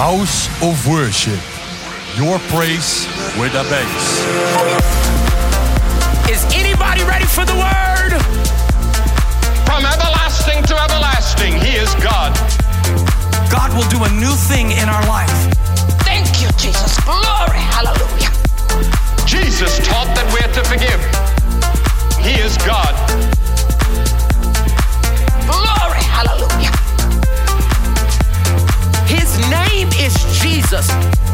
House of Worship. Your praise with a bass. Is anybody ready for the word? From everlasting to everlasting, He is God. God will do a new thing in our life. Thank you, Jesus. Glory. Hallelujah. Jesus taught that we're to forgive. He is God. Name is Jesus.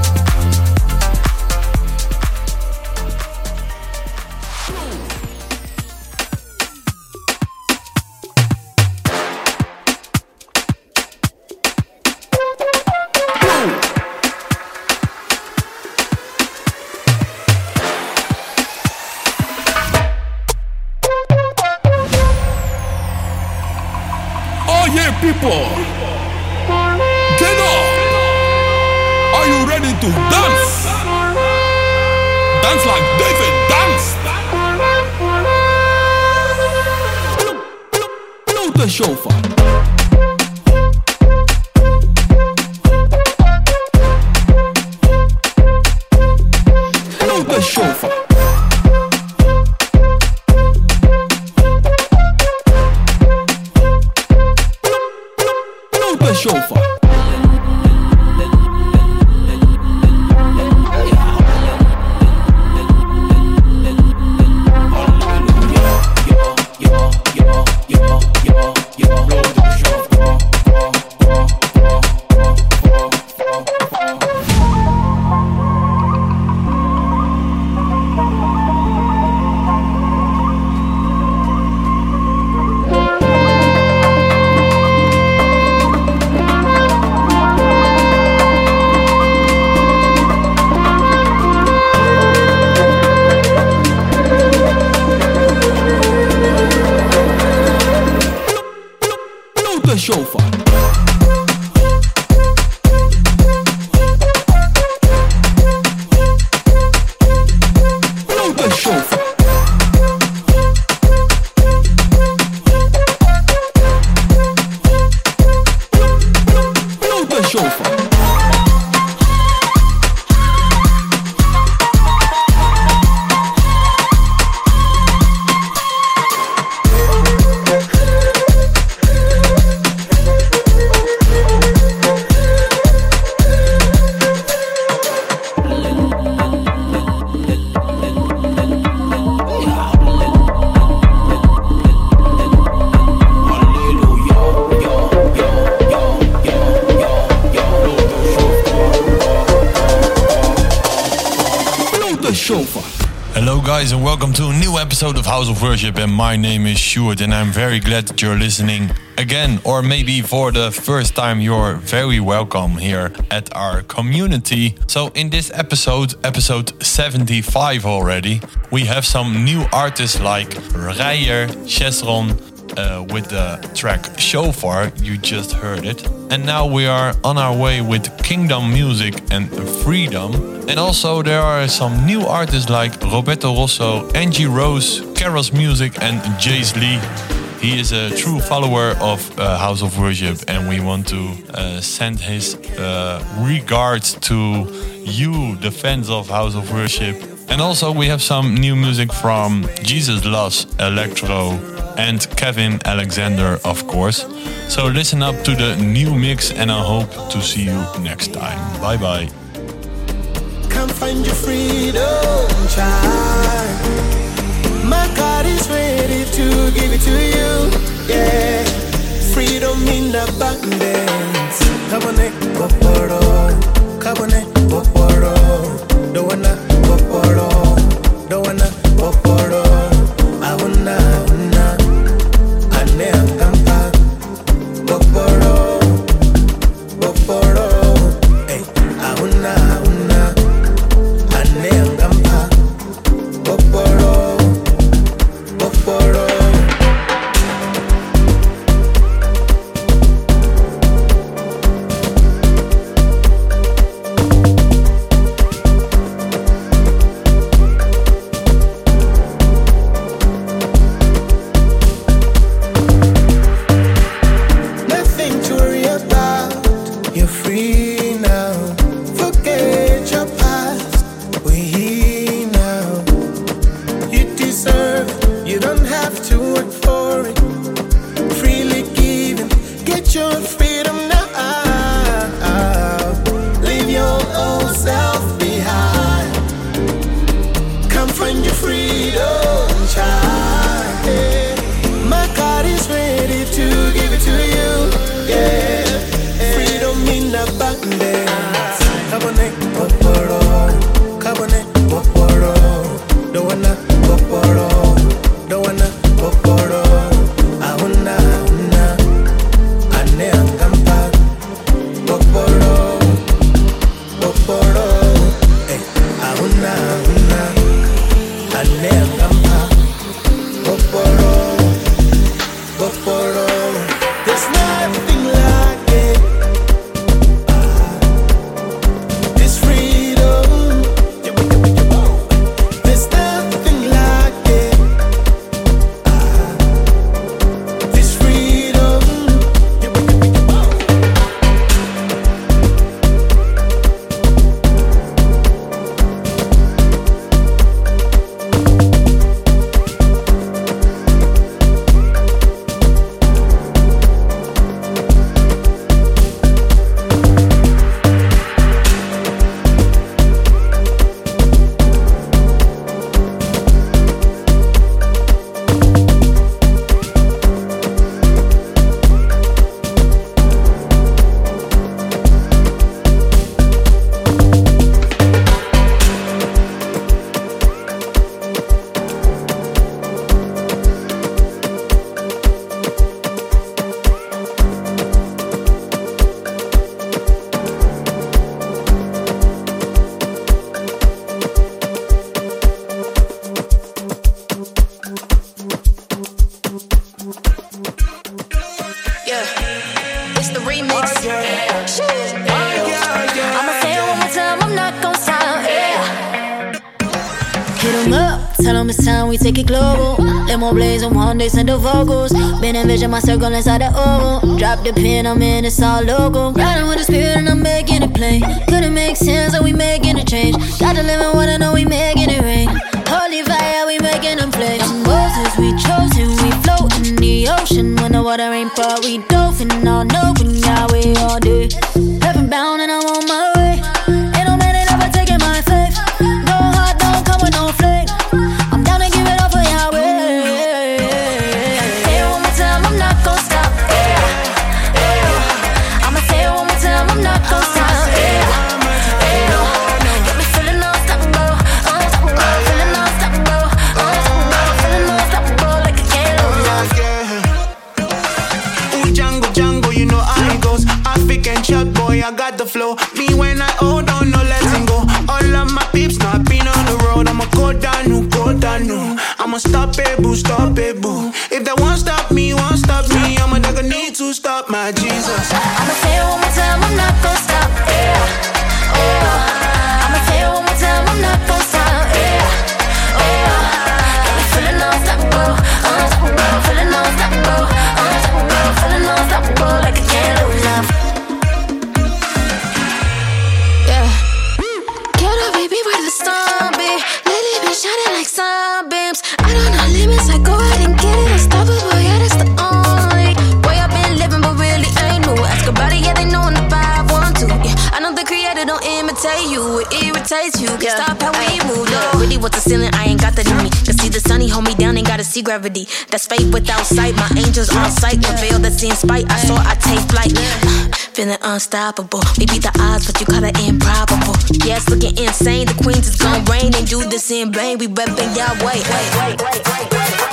And my name is Stuart, and I'm very glad that you're listening again, or maybe for the first time. You're very welcome here at our community. So, in this episode, episode 75 already, we have some new artists like Reyer, Chesron, uh, with the track Shofar, you just heard it. And now we are on our way with Kingdom Music and Freedom. And also there are some new artists like Roberto Rosso, Angie Rose, Keross Music and Jeyslee. He is a true follower of uh, House of Worship and we want to uh, send his uh, regards to you, the fans of House of Worship. And also we have some new music from Jesus Loves Electro and Kevin Aleksander, of course. So listen up to the new mix and I hope to see you next time. Bye bye. Come find your freedom, child. My God is ready to give it to you. Yeah, freedom in abundance. Eh, poporo. Eh, poporo. Don't wanna Inside the oval. Drop the pin, I'm in, it's all local. Riding with the spirit and I'm making it plain. Couldn't make sense, so we making a change. Got to live in what I know, we making it rain. Holy fire, we making them flames. Moses, we chosen, we float in the ocean. When the water ain't far, we dolphin. All knowing Yahweh all unstoppable, ceiling? I ain't got that in. Can see the sun, he hold me down, ain't gotta see gravity. That's faith without sight. My angels on sight, the veil that's in spite. I saw I take flight. Feeling unstoppable. We beat the odds, but you call it improbable. Yeah, it's looking insane. The queens is gonna reign and do this in vain. We repping Yahweh. Wait, wait, wait, wait, wait.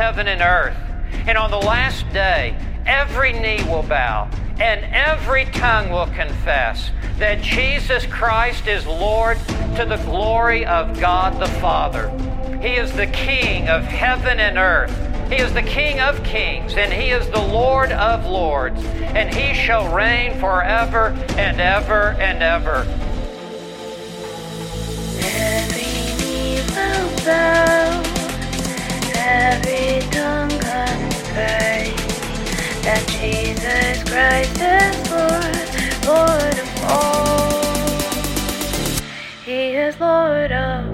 Heaven and earth. And on the last day, every knee will bow and every tongue will confess that Jesus Christ is Lord to the glory of God the Father. He is the King of heaven and earth. He is the King of kings, and He is the Lord of lords, and He shall reign forever and ever and ever. Every knee will bow, every tongue confess that Jesus Christ is Lord, Lord of all. He is Lord of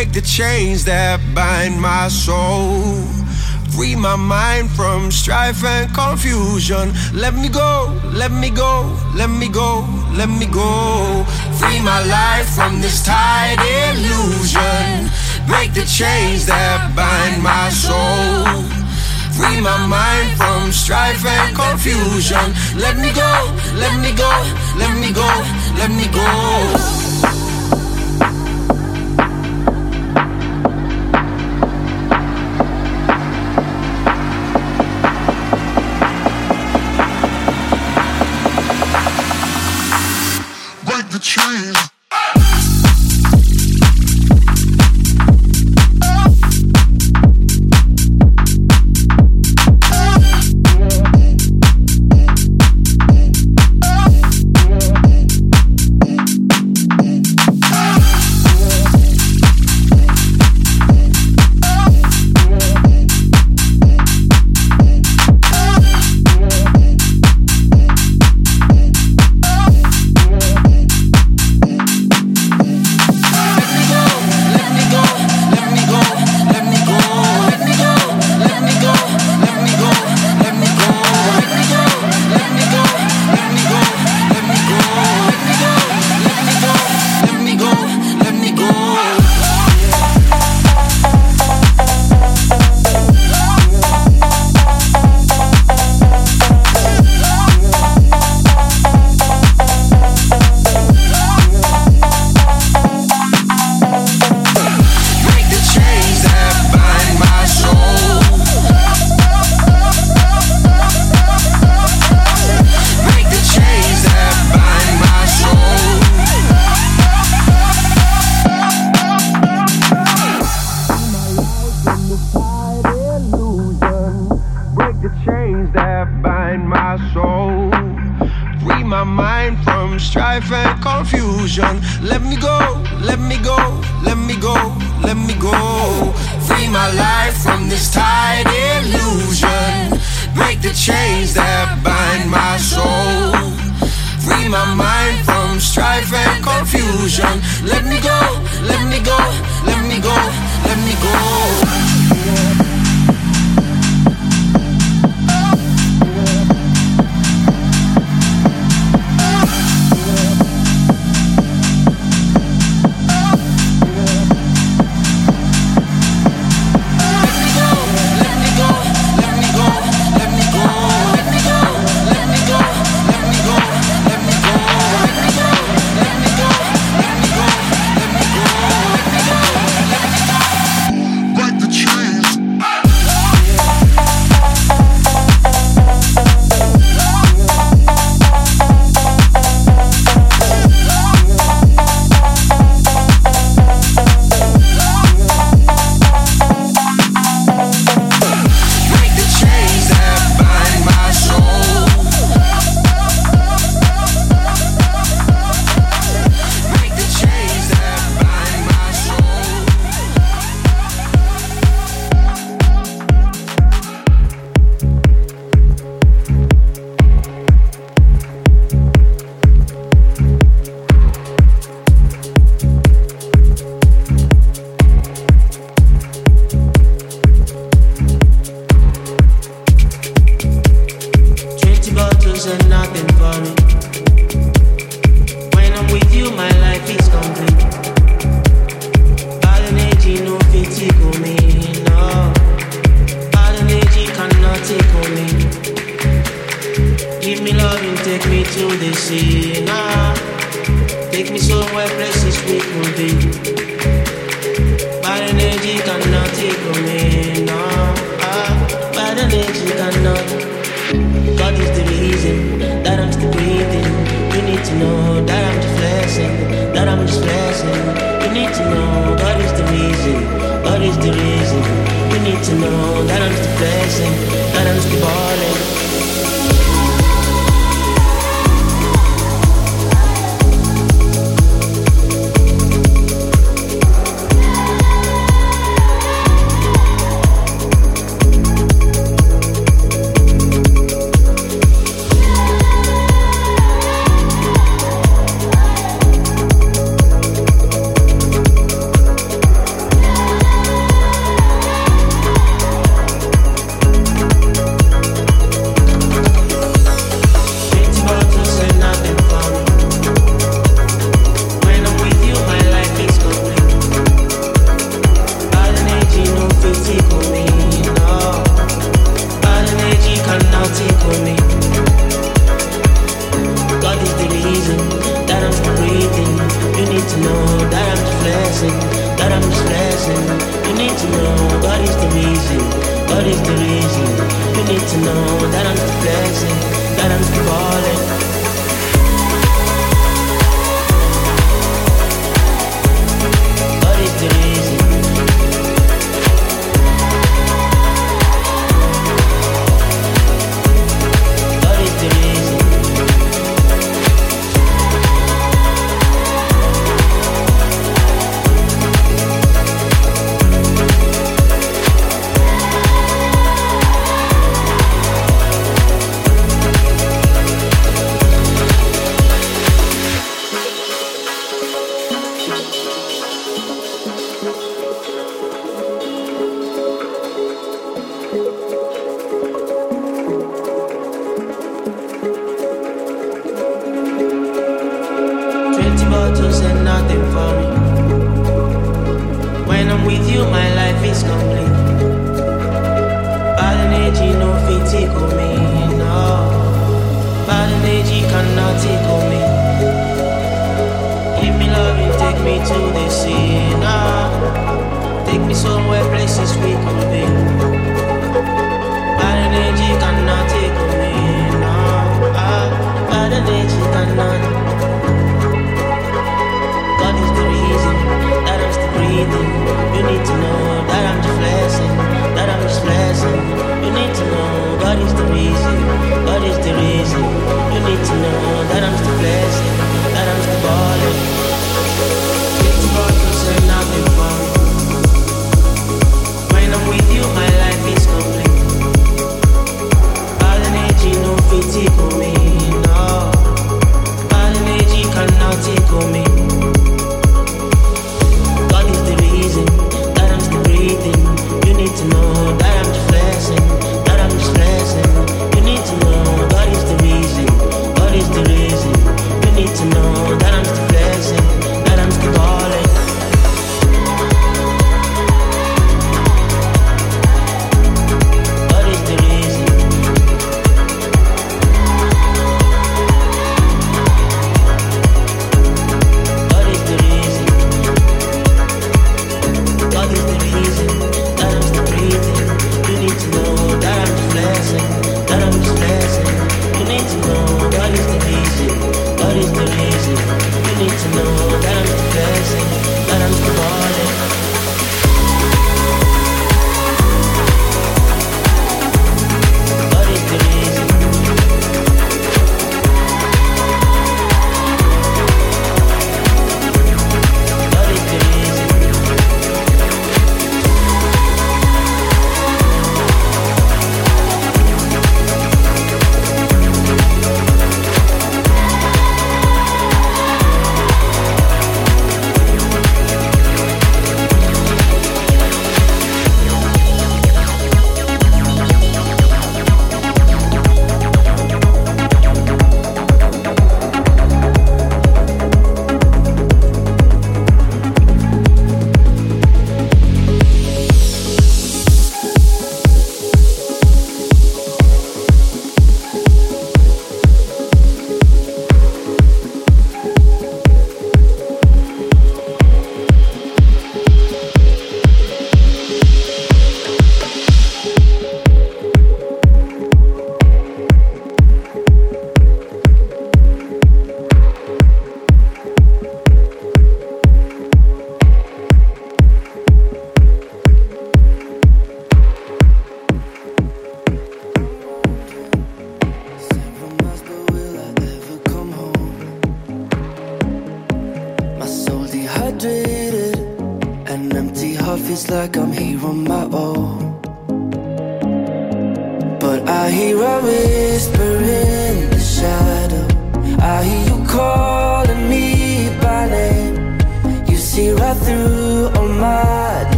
Break the chains that bind my soul. Free my mind from strife and confusion. Let me go, let me go, let me go, let me go. Free my life from this tired illusion. Break the chains that bind my soul. Free my mind from strife and confusion. Let me go, let me go, let me go, let me go.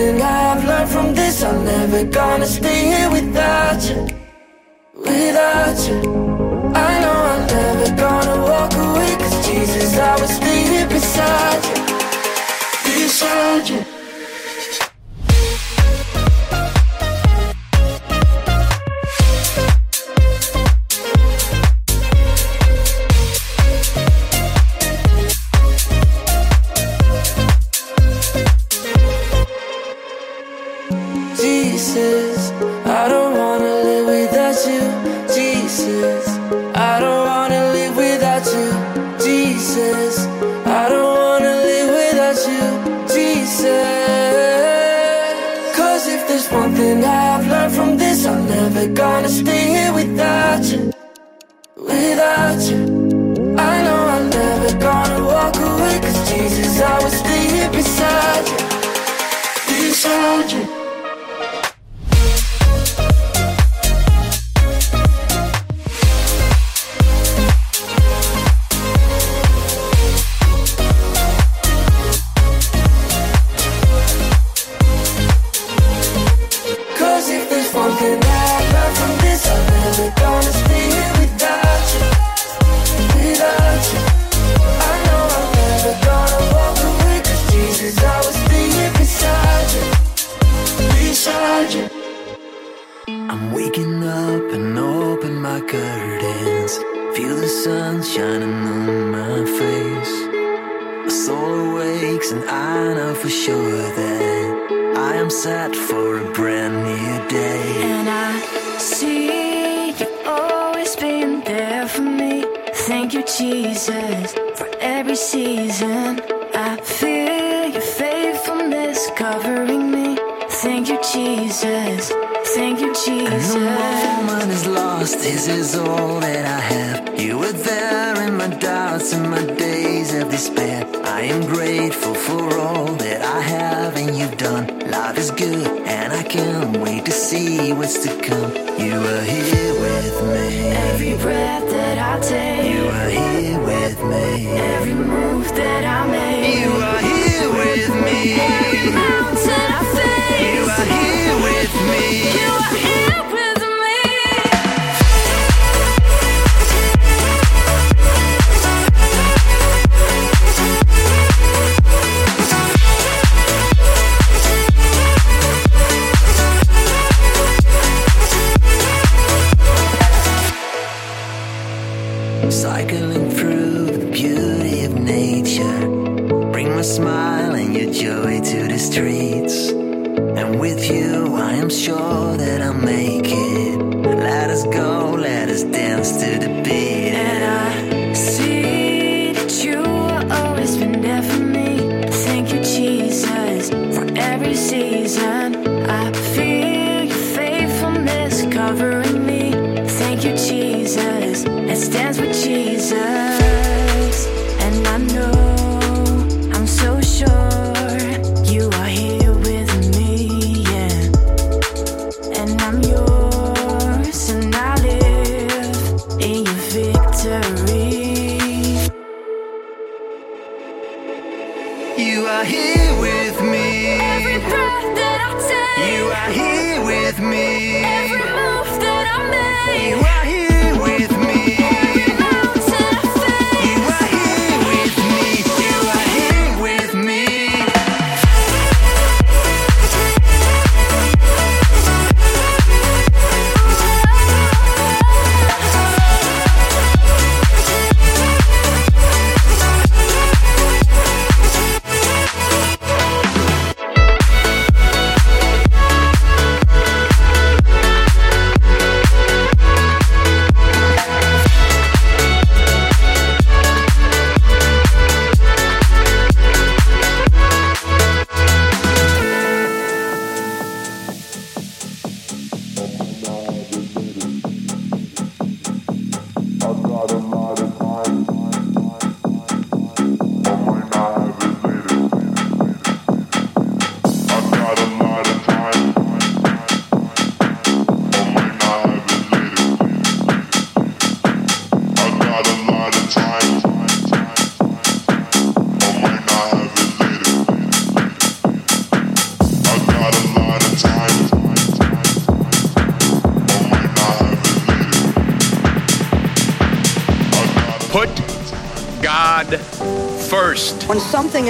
I've learned from this, I'm never gonna stay here without you. Without you. I know I'm never gonna walk away. Cause Jesus, I will stay here beside you. Beside you. Feel the sun shining on my face. My soul awakes and I know for sure that I am set for a brand new day. And I see you've always been there for me. Thank you, Jesus, for every season. I feel your faithfulness covering me. Thank you, Jesus. Thank you, Jesus. And no moment is lost, this is all that I have. You were there in my doubts and my days of despair. I am grateful for all that I have and you've done. Life is good, and I can't wait to see what's to come. You are here with me. Every breath that I take, You are here with me. every move that I make, You are here with me. You are here with me. You are here. Cycling through the beauty of nature. Bring my smile and your joy to the streets. And with you, I am sure that I'll make it. Let us go, let us dance to the beat. And I see that you have always been there for me. Thank you, Jesus, for every season. I feel your faithfulness covering me. Thank you, Jesus. Let's dance with Jesus.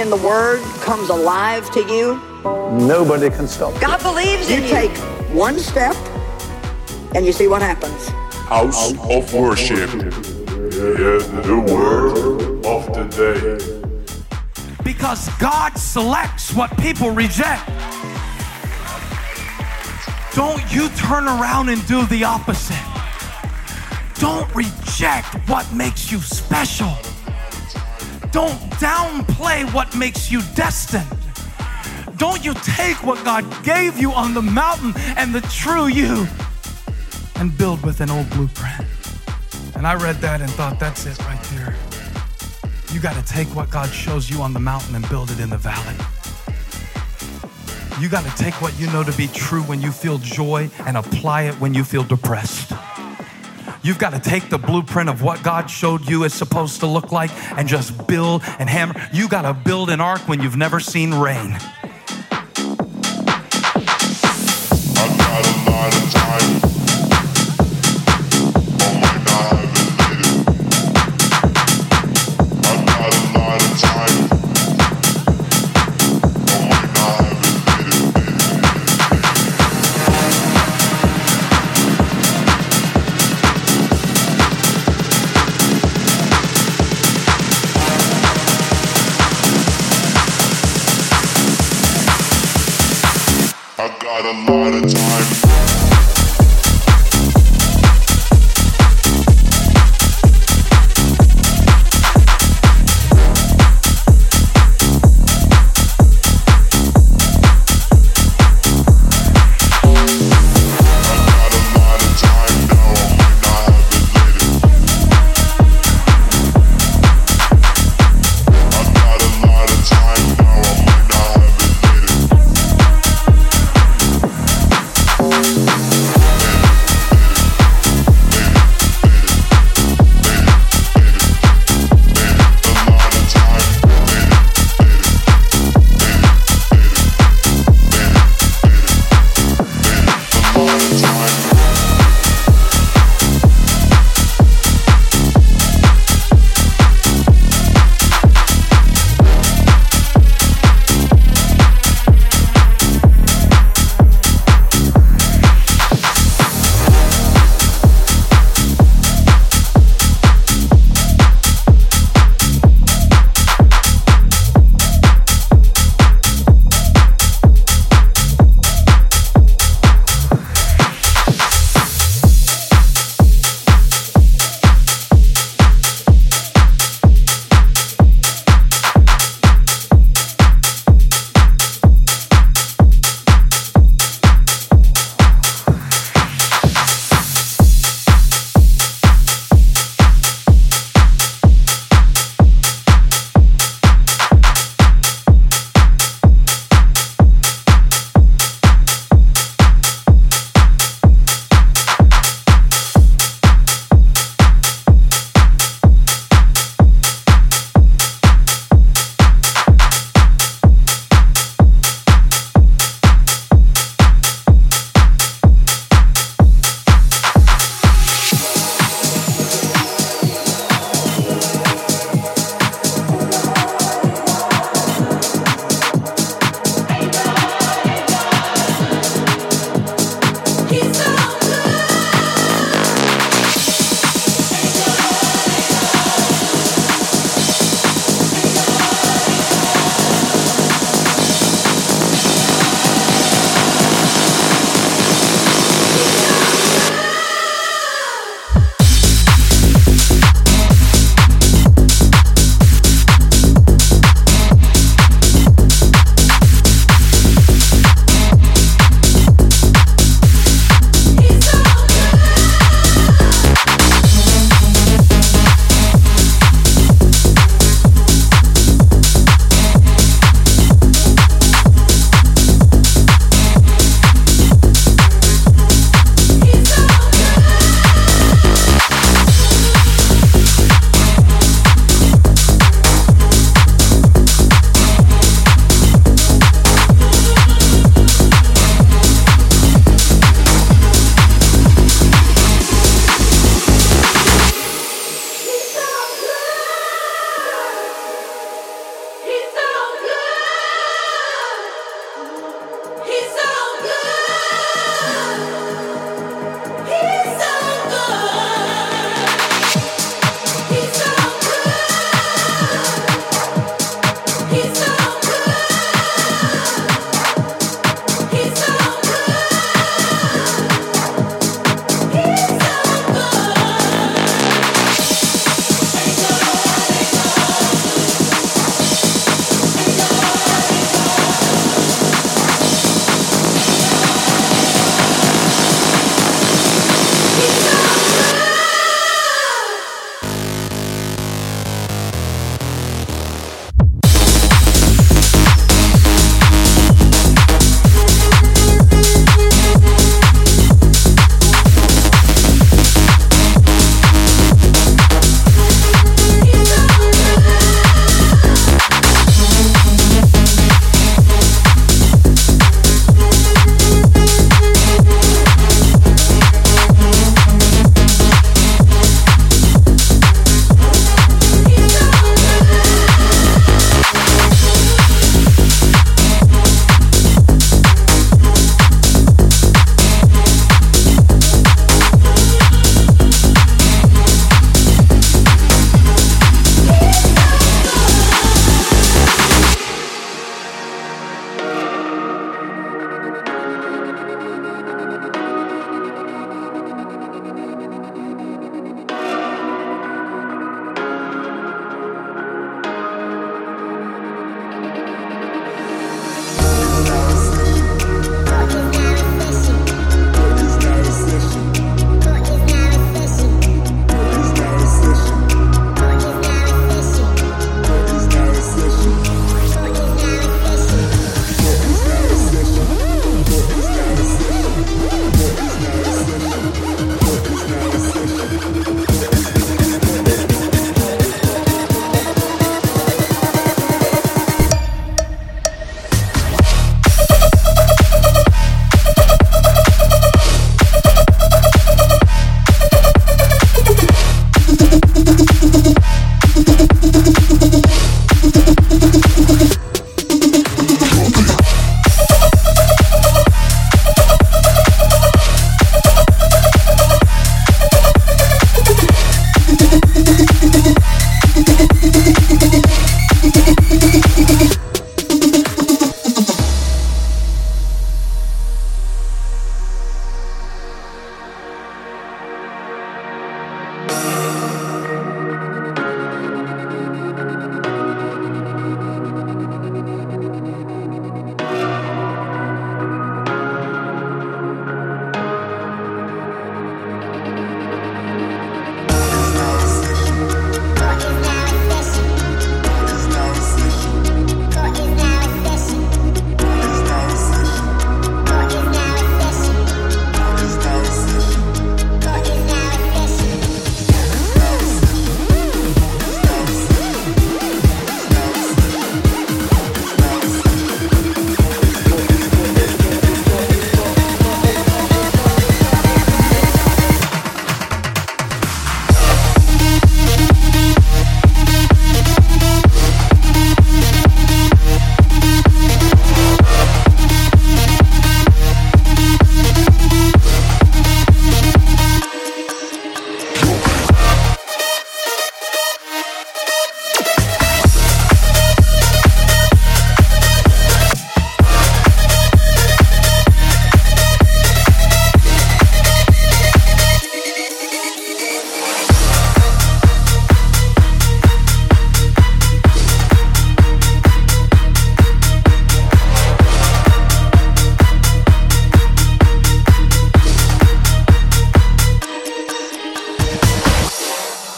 Something the Word comes alive to you, Nobody can stop. God believes in you. take one step, and you see what happens. House of Worship. Hear the word of the day. Because God selects what people reject. Don't you turn around and do the opposite. Don't reject what makes you special. Don't downplay what makes you destined. Don't you take what God gave you on the mountain and the true you and build with an old blueprint. And I read that and thought, that's it right there. You got to take what God shows you on the mountain and build it in the valley. You got to take what you know to be true when you feel joy and apply it when you feel depressed. You've got to take the blueprint of what God showed you is supposed to look like and just build and hammer. You got to build an ark when you've never seen rain. I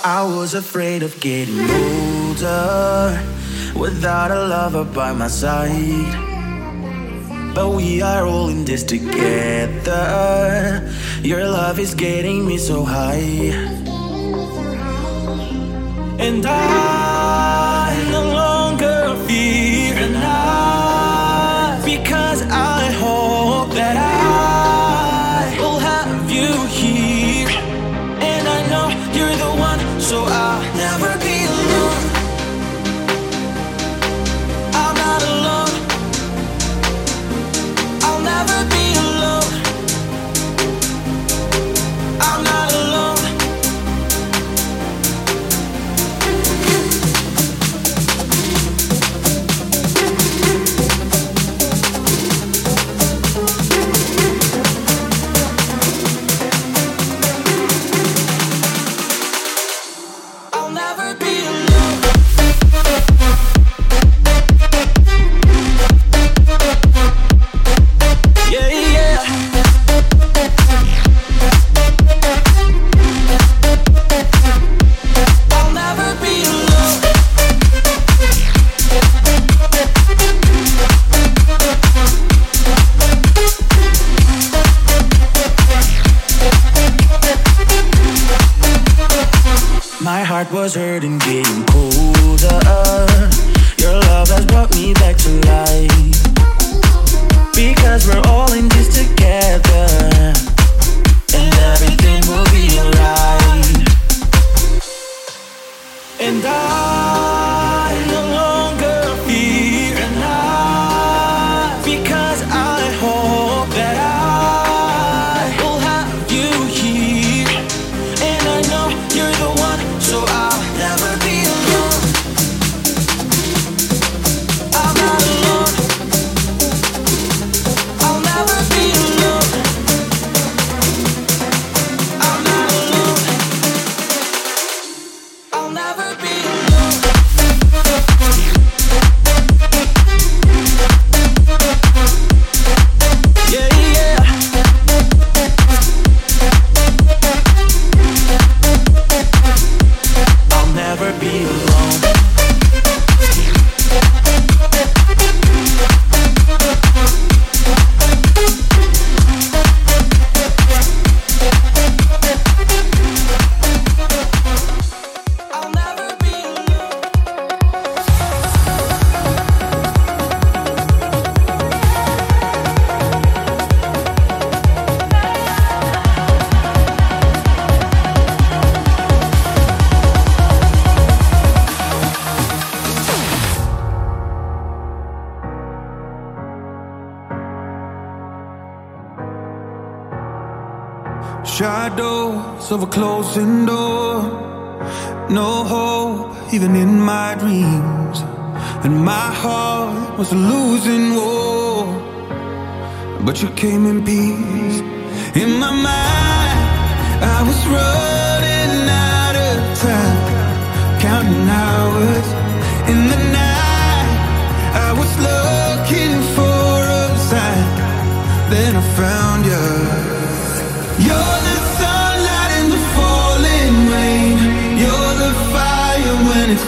I was afraid of getting older without a lover by my side. But we are all in this together. Your love is getting me so high. And I no longer feel.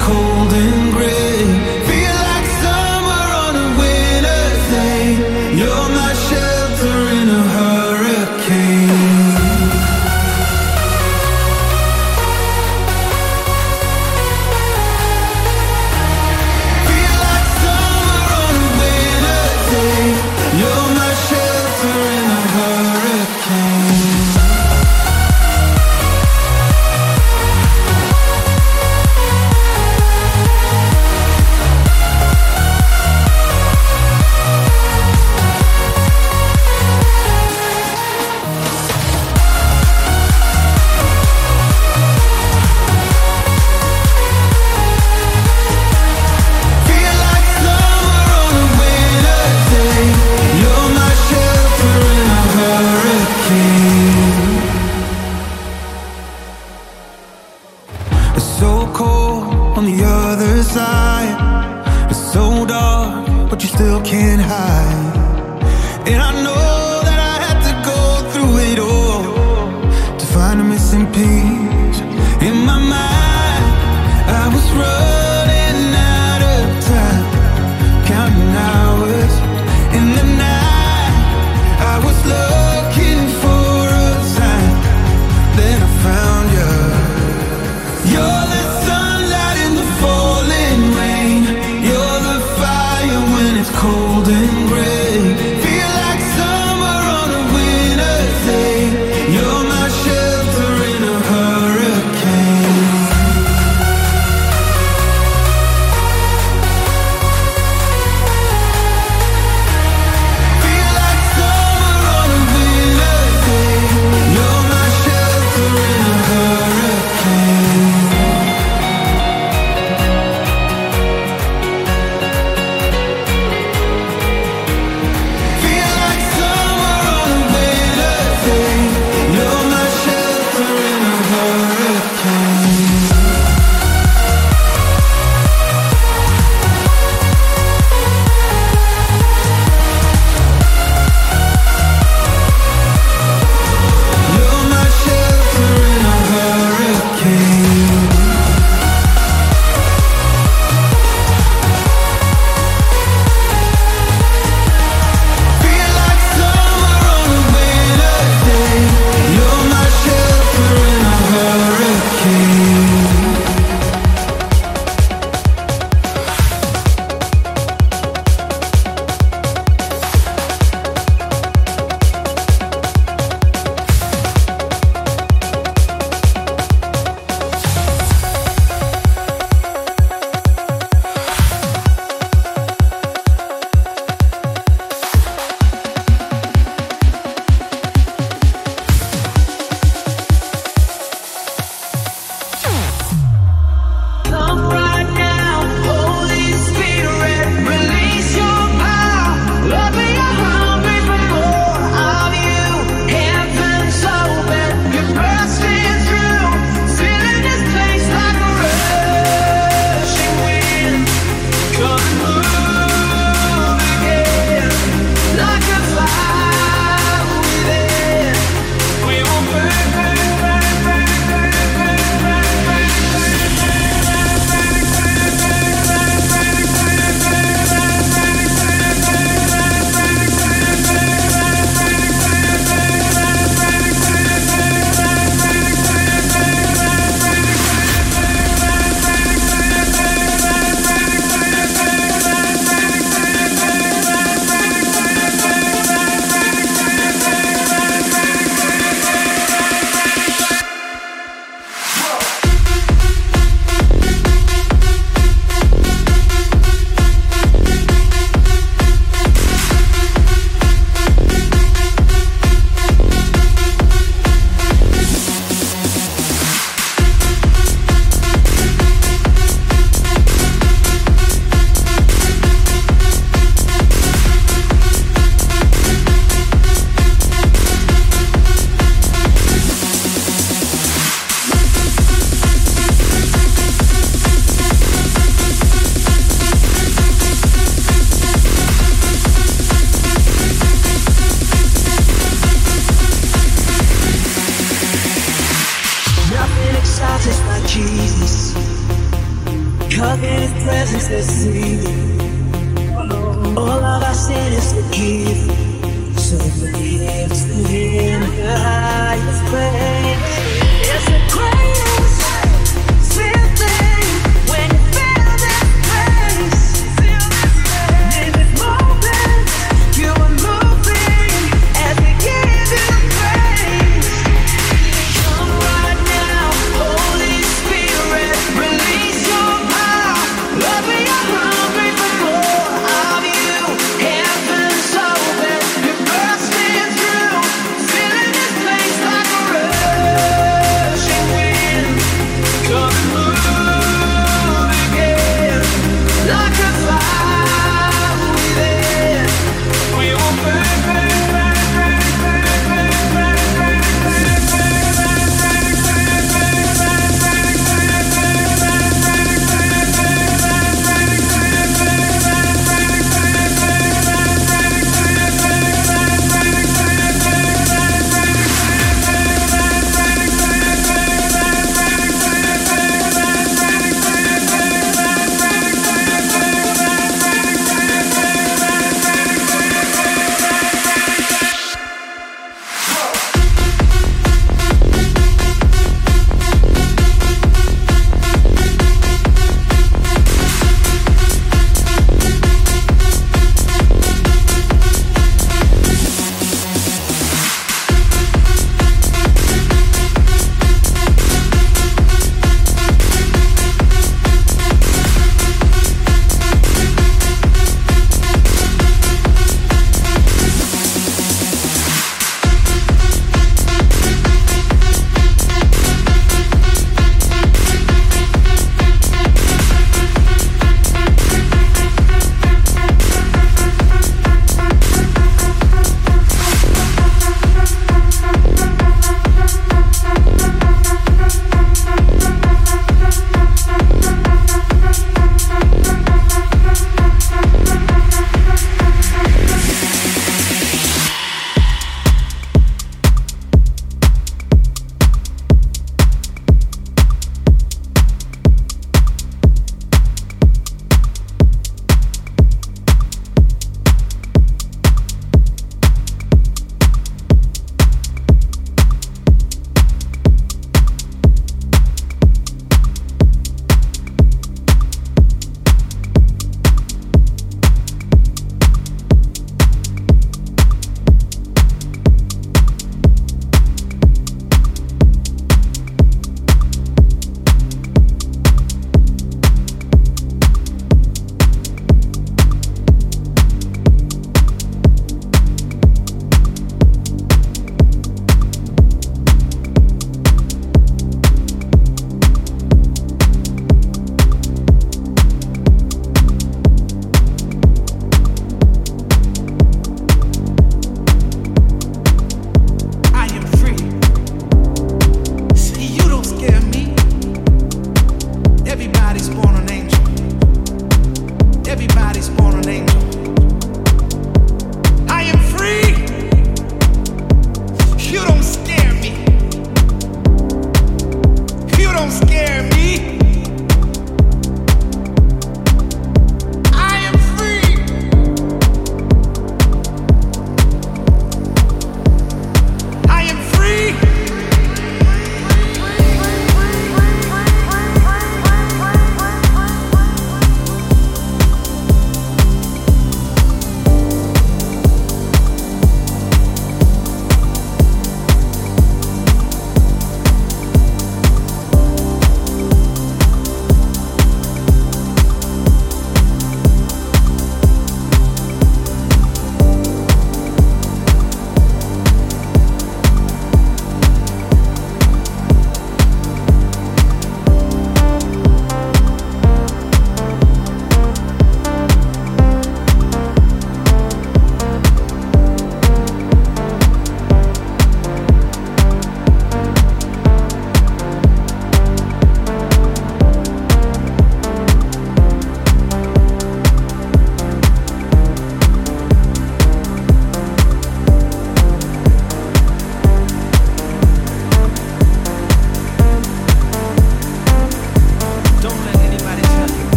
cold.